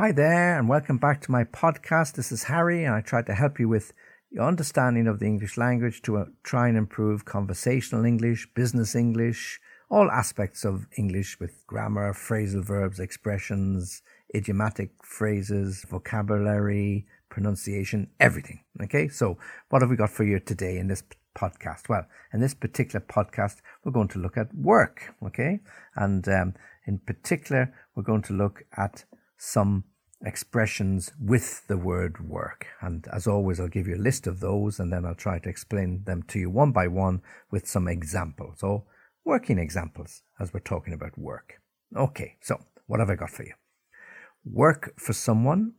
Hi there, and welcome back to my podcast. This is Harry, and I try to help you with your understanding of the English language to uh, try and improve conversational English, business English, all aspects of English with grammar, phrasal verbs, expressions, idiomatic phrases, vocabulary, pronunciation, everything. Okay, so what have we got for you today in this podcast? Well, in this particular podcast, we're going to look at work. Okay, and um, in particular, we're going to look at some expressions with the word work. And as always, I'll give you a list of those and then I'll try to explain them to you one by one with some examples. or working examples as we're talking about work. Okay, so what have I got for you? Work for someone,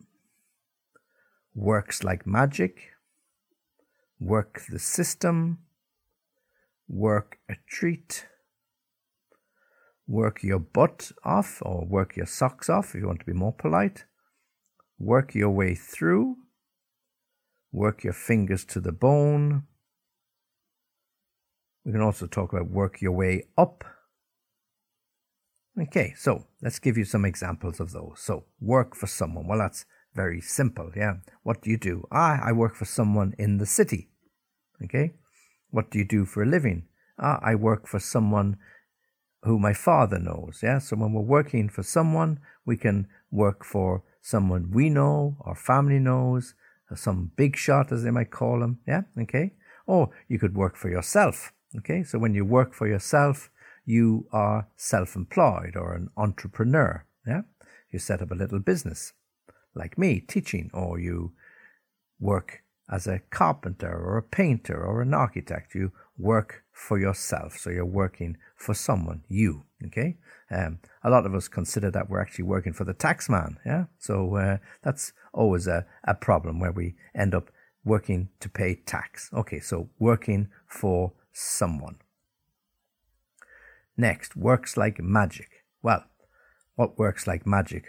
works like magic, work the system, work a treat, work your butt off or work your socks off if you want to be more polite, work your way through, work your fingers to the bone. We can also talk about work your way up. Okay, so let's give you some examples of those. So, work for someone. Well, that's very simple. Yeah. What do you do? Ah, I work for someone in the city. Okay. What do you do for a living? Ah, I work for someone who my father knows. Yeah. So when we're working for someone, we can work for someone we know, our family knows, uh, some big shot, as they might call them. Yeah. Okay. Or you could work for yourself. Okay. So when you work for yourself, you are self employed or an entrepreneur. Yeah. You set up a little business like me, teaching, or you work as a carpenter or a painter or an architect. You work for yourself. So you're working for someone, you. Okay. Um, a lot of us consider that we're actually working for the tax man. Yeah. So uh, that's always a, a problem where we end up working to pay tax. Okay. So working for someone. Next, works like magic. Well, what works like magic?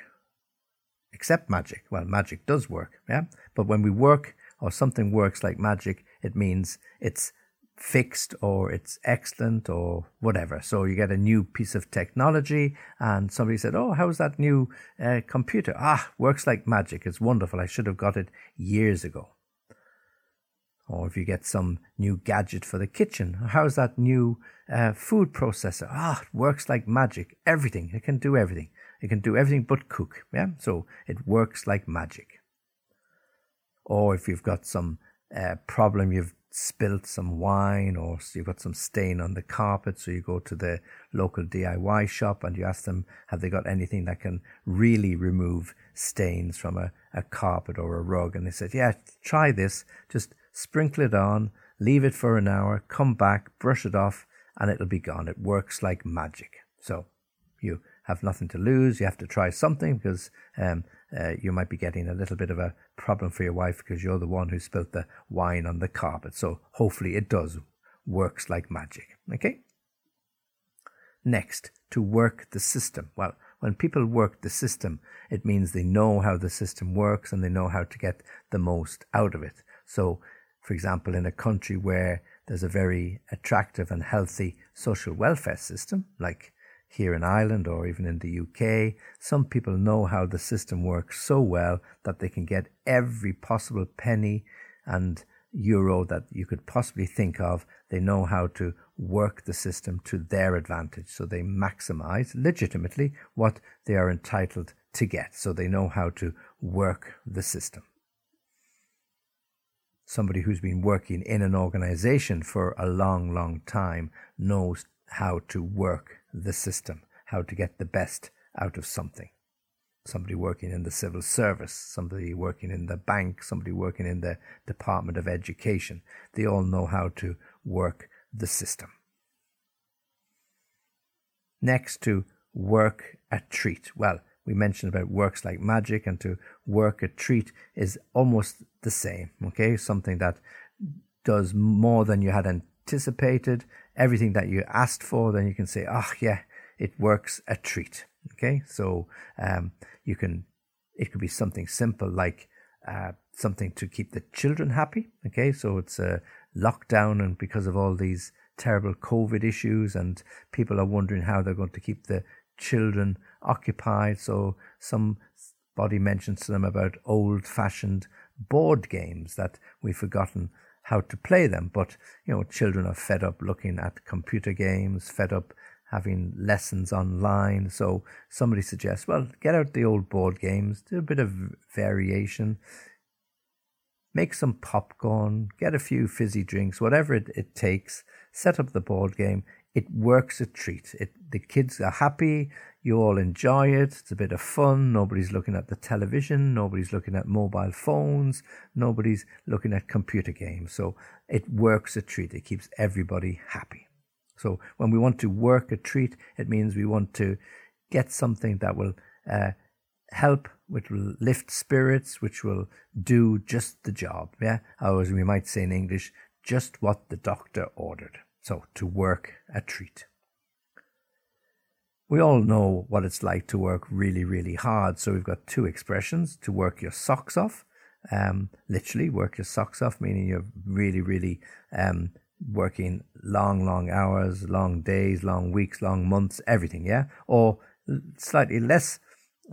Except magic. Well, magic does work. Yeah. But when we work or something works like magic, it means it's fixed or it's excellent or whatever. So you get a new piece of technology and somebody said, Oh, how's that new uh, computer? Ah, works like magic. It's wonderful. I should have got it years ago. Or if you get some new gadget for the kitchen, how's that new uh, food processor? Ah, it works like magic. Everything. It can do everything. It can do everything but cook. Yeah. So it works like magic. Or if you've got some uh, problem, you've spilt some wine or you've got some stain on the carpet. So you go to the local DIY shop and you ask them, have they got anything that can really remove stains from a, a carpet or a rug? And they said, yeah, try this. Just sprinkle it on, leave it for an hour, come back, brush it off, and it'll be gone. It works like magic. So you have nothing to lose. You have to try something because um, uh, you might be getting a little bit of a problem for your wife because you're the one who spilt the wine on the carpet. So hopefully it does works like magic. Okay. Next, to work the system. Well, when people work the system, it means they know how the system works and they know how to get the most out of it. So, for example, in a country where there's a very attractive and healthy social welfare system, like here in Ireland or even in the UK, some people know how the system works so well that they can get every possible penny and euro that you could possibly think of. They know how to work the system to their advantage. So they maximize legitimately what they are entitled to get. So they know how to work the system. Somebody who's been working in an organization for a long, long time knows how to work the system, how to get the best out of something. Somebody working in the civil service, somebody working in the bank, somebody working in the Department of Education. They all know how to work the system. Next to work a treat. Well, we mentioned about works like magic and to work a treat is almost the same. Okay. Something that does more than you had anticipated everything that you asked for, then you can say, oh, yeah, it works a treat. Okay. So, um, you can, it could be something simple like, uh, something to keep the children happy. Okay. So it's a lockdown and because of all these terrible COVID issues and people are wondering how they're going to keep the children occupied. So Somebody mentions to them about old fashioned board games that we've forgotten how to play them. But, you know, children are fed up looking at computer games, fed up having lessons online. So somebody suggests, well, get out the old board games, do a bit of variation, make some popcorn, get a few fizzy drinks, whatever it, it takes, set up the board game. It works a treat. It, the kids are happy. You all enjoy it. It's a bit of fun. Nobody's looking at the television. Nobody's looking at mobile phones. Nobody's looking at computer games. So it works a treat. It keeps everybody happy. So when we want to work a treat, it means we want to get something that will uh, help, which will lift spirits, which will do just the job. Yeah, or as we might say in English, just what the doctor ordered. So to work a treat. We all know what it's like to work really, really hard. So we've got two expressions to work your socks off. Um, literally work your socks off, meaning you're really, really um, working long, long hours, long days, long weeks, long months, everything, yeah? Or slightly less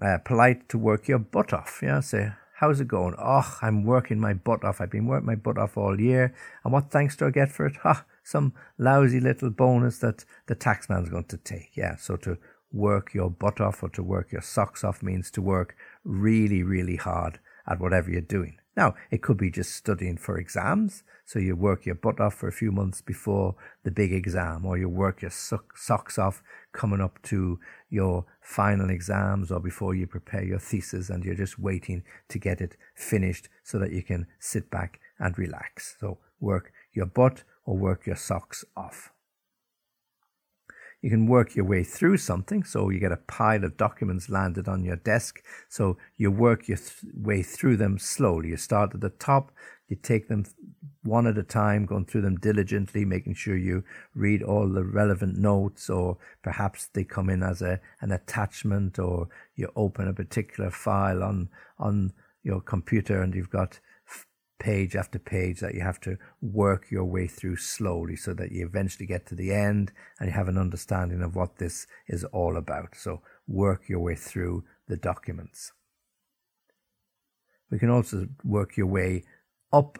uh, polite to work your butt off, yeah? Say, how's it going? Oh, I'm working my butt off. I've been working my butt off all year. And what thanks do I get for it? Ha, some lousy little bonus that the taxman's going to take, yeah? So to work your butt off or to work your socks off means to work really, really hard at whatever you're doing. Now, it could be just studying for exams. So you work your butt off for a few months before the big exam, or you work your socks off coming up to your final exams or before you prepare your thesis and you're just waiting to get it finished so that you can sit back and relax. So work your butt or work your socks off. You can work your way through something. So you get a pile of documents landed on your desk. So you work your th- way through them slowly. You start at the top, you take them one at a time, going through them diligently, making sure you read all the relevant notes, or perhaps they come in as a, an attachment, or you open a particular file on, on your computer and you've got page after page that you have to work your way through slowly so that you eventually get to the end and you have an understanding of what this is all about. So work your way through the documents. We can also work your way up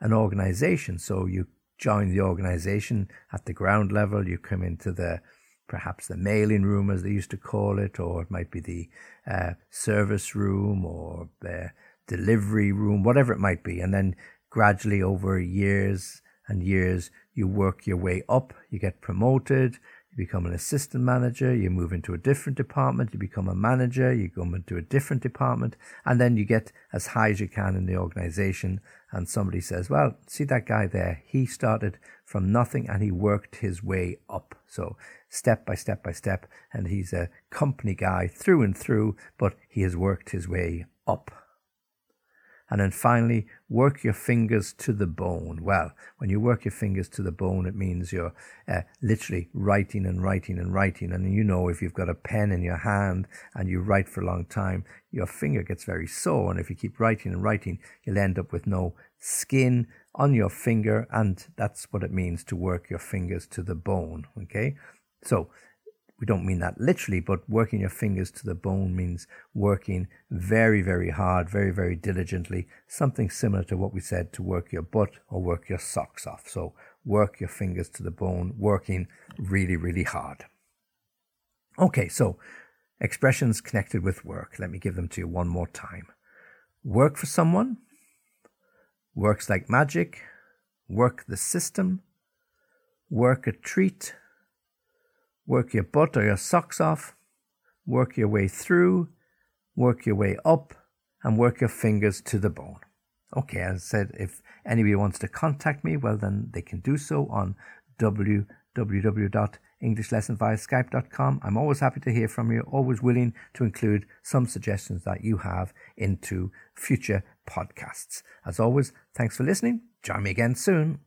an organization. So you join the organization at the ground level, you come into the perhaps the mailing room as they used to call it, or it might be the uh, service room or the delivery room, whatever it might be. And then gradually over years and years, you work your way up, you get promoted, you become an assistant manager, you move into a different department, you become a manager, you go into a different department, and then you get as high as you can in the organization. And somebody says, Well, see that guy there? He started from nothing and he worked his way up. So step by step by step, and he's a company guy through and through, but he has worked his way up. And then finally, work your fingers to the bone. Well, when you work your fingers to the bone, it means you're uh, literally writing and writing and writing. And you know, if you've got a pen in your hand and you write for a long time, your finger gets very sore. And if you keep writing and writing, you'll end up with no skin on your finger. And that's what it means to work your fingers to the bone. Okay. So we don't mean that literally, but working your fingers to the bone means working very, very hard, very, very diligently. Something similar to what we said to work your butt or work your socks off. So work your fingers to the bone, working really, really hard. Okay, so expressions connected with work. Let me give them to you one more time. Work for someone, works like magic, work the system, work a treat, work your butt or your socks off, work your way through, work your way up, and work your fingers to the bone. Okay, I said, if anybody wants to contact me, well, then they can do so on www.englishlessonviaskype.com. I'm always happy to hear from you, always willing to include some suggestions that you have into future podcasts. As always, thanks for listening. Join me again soon.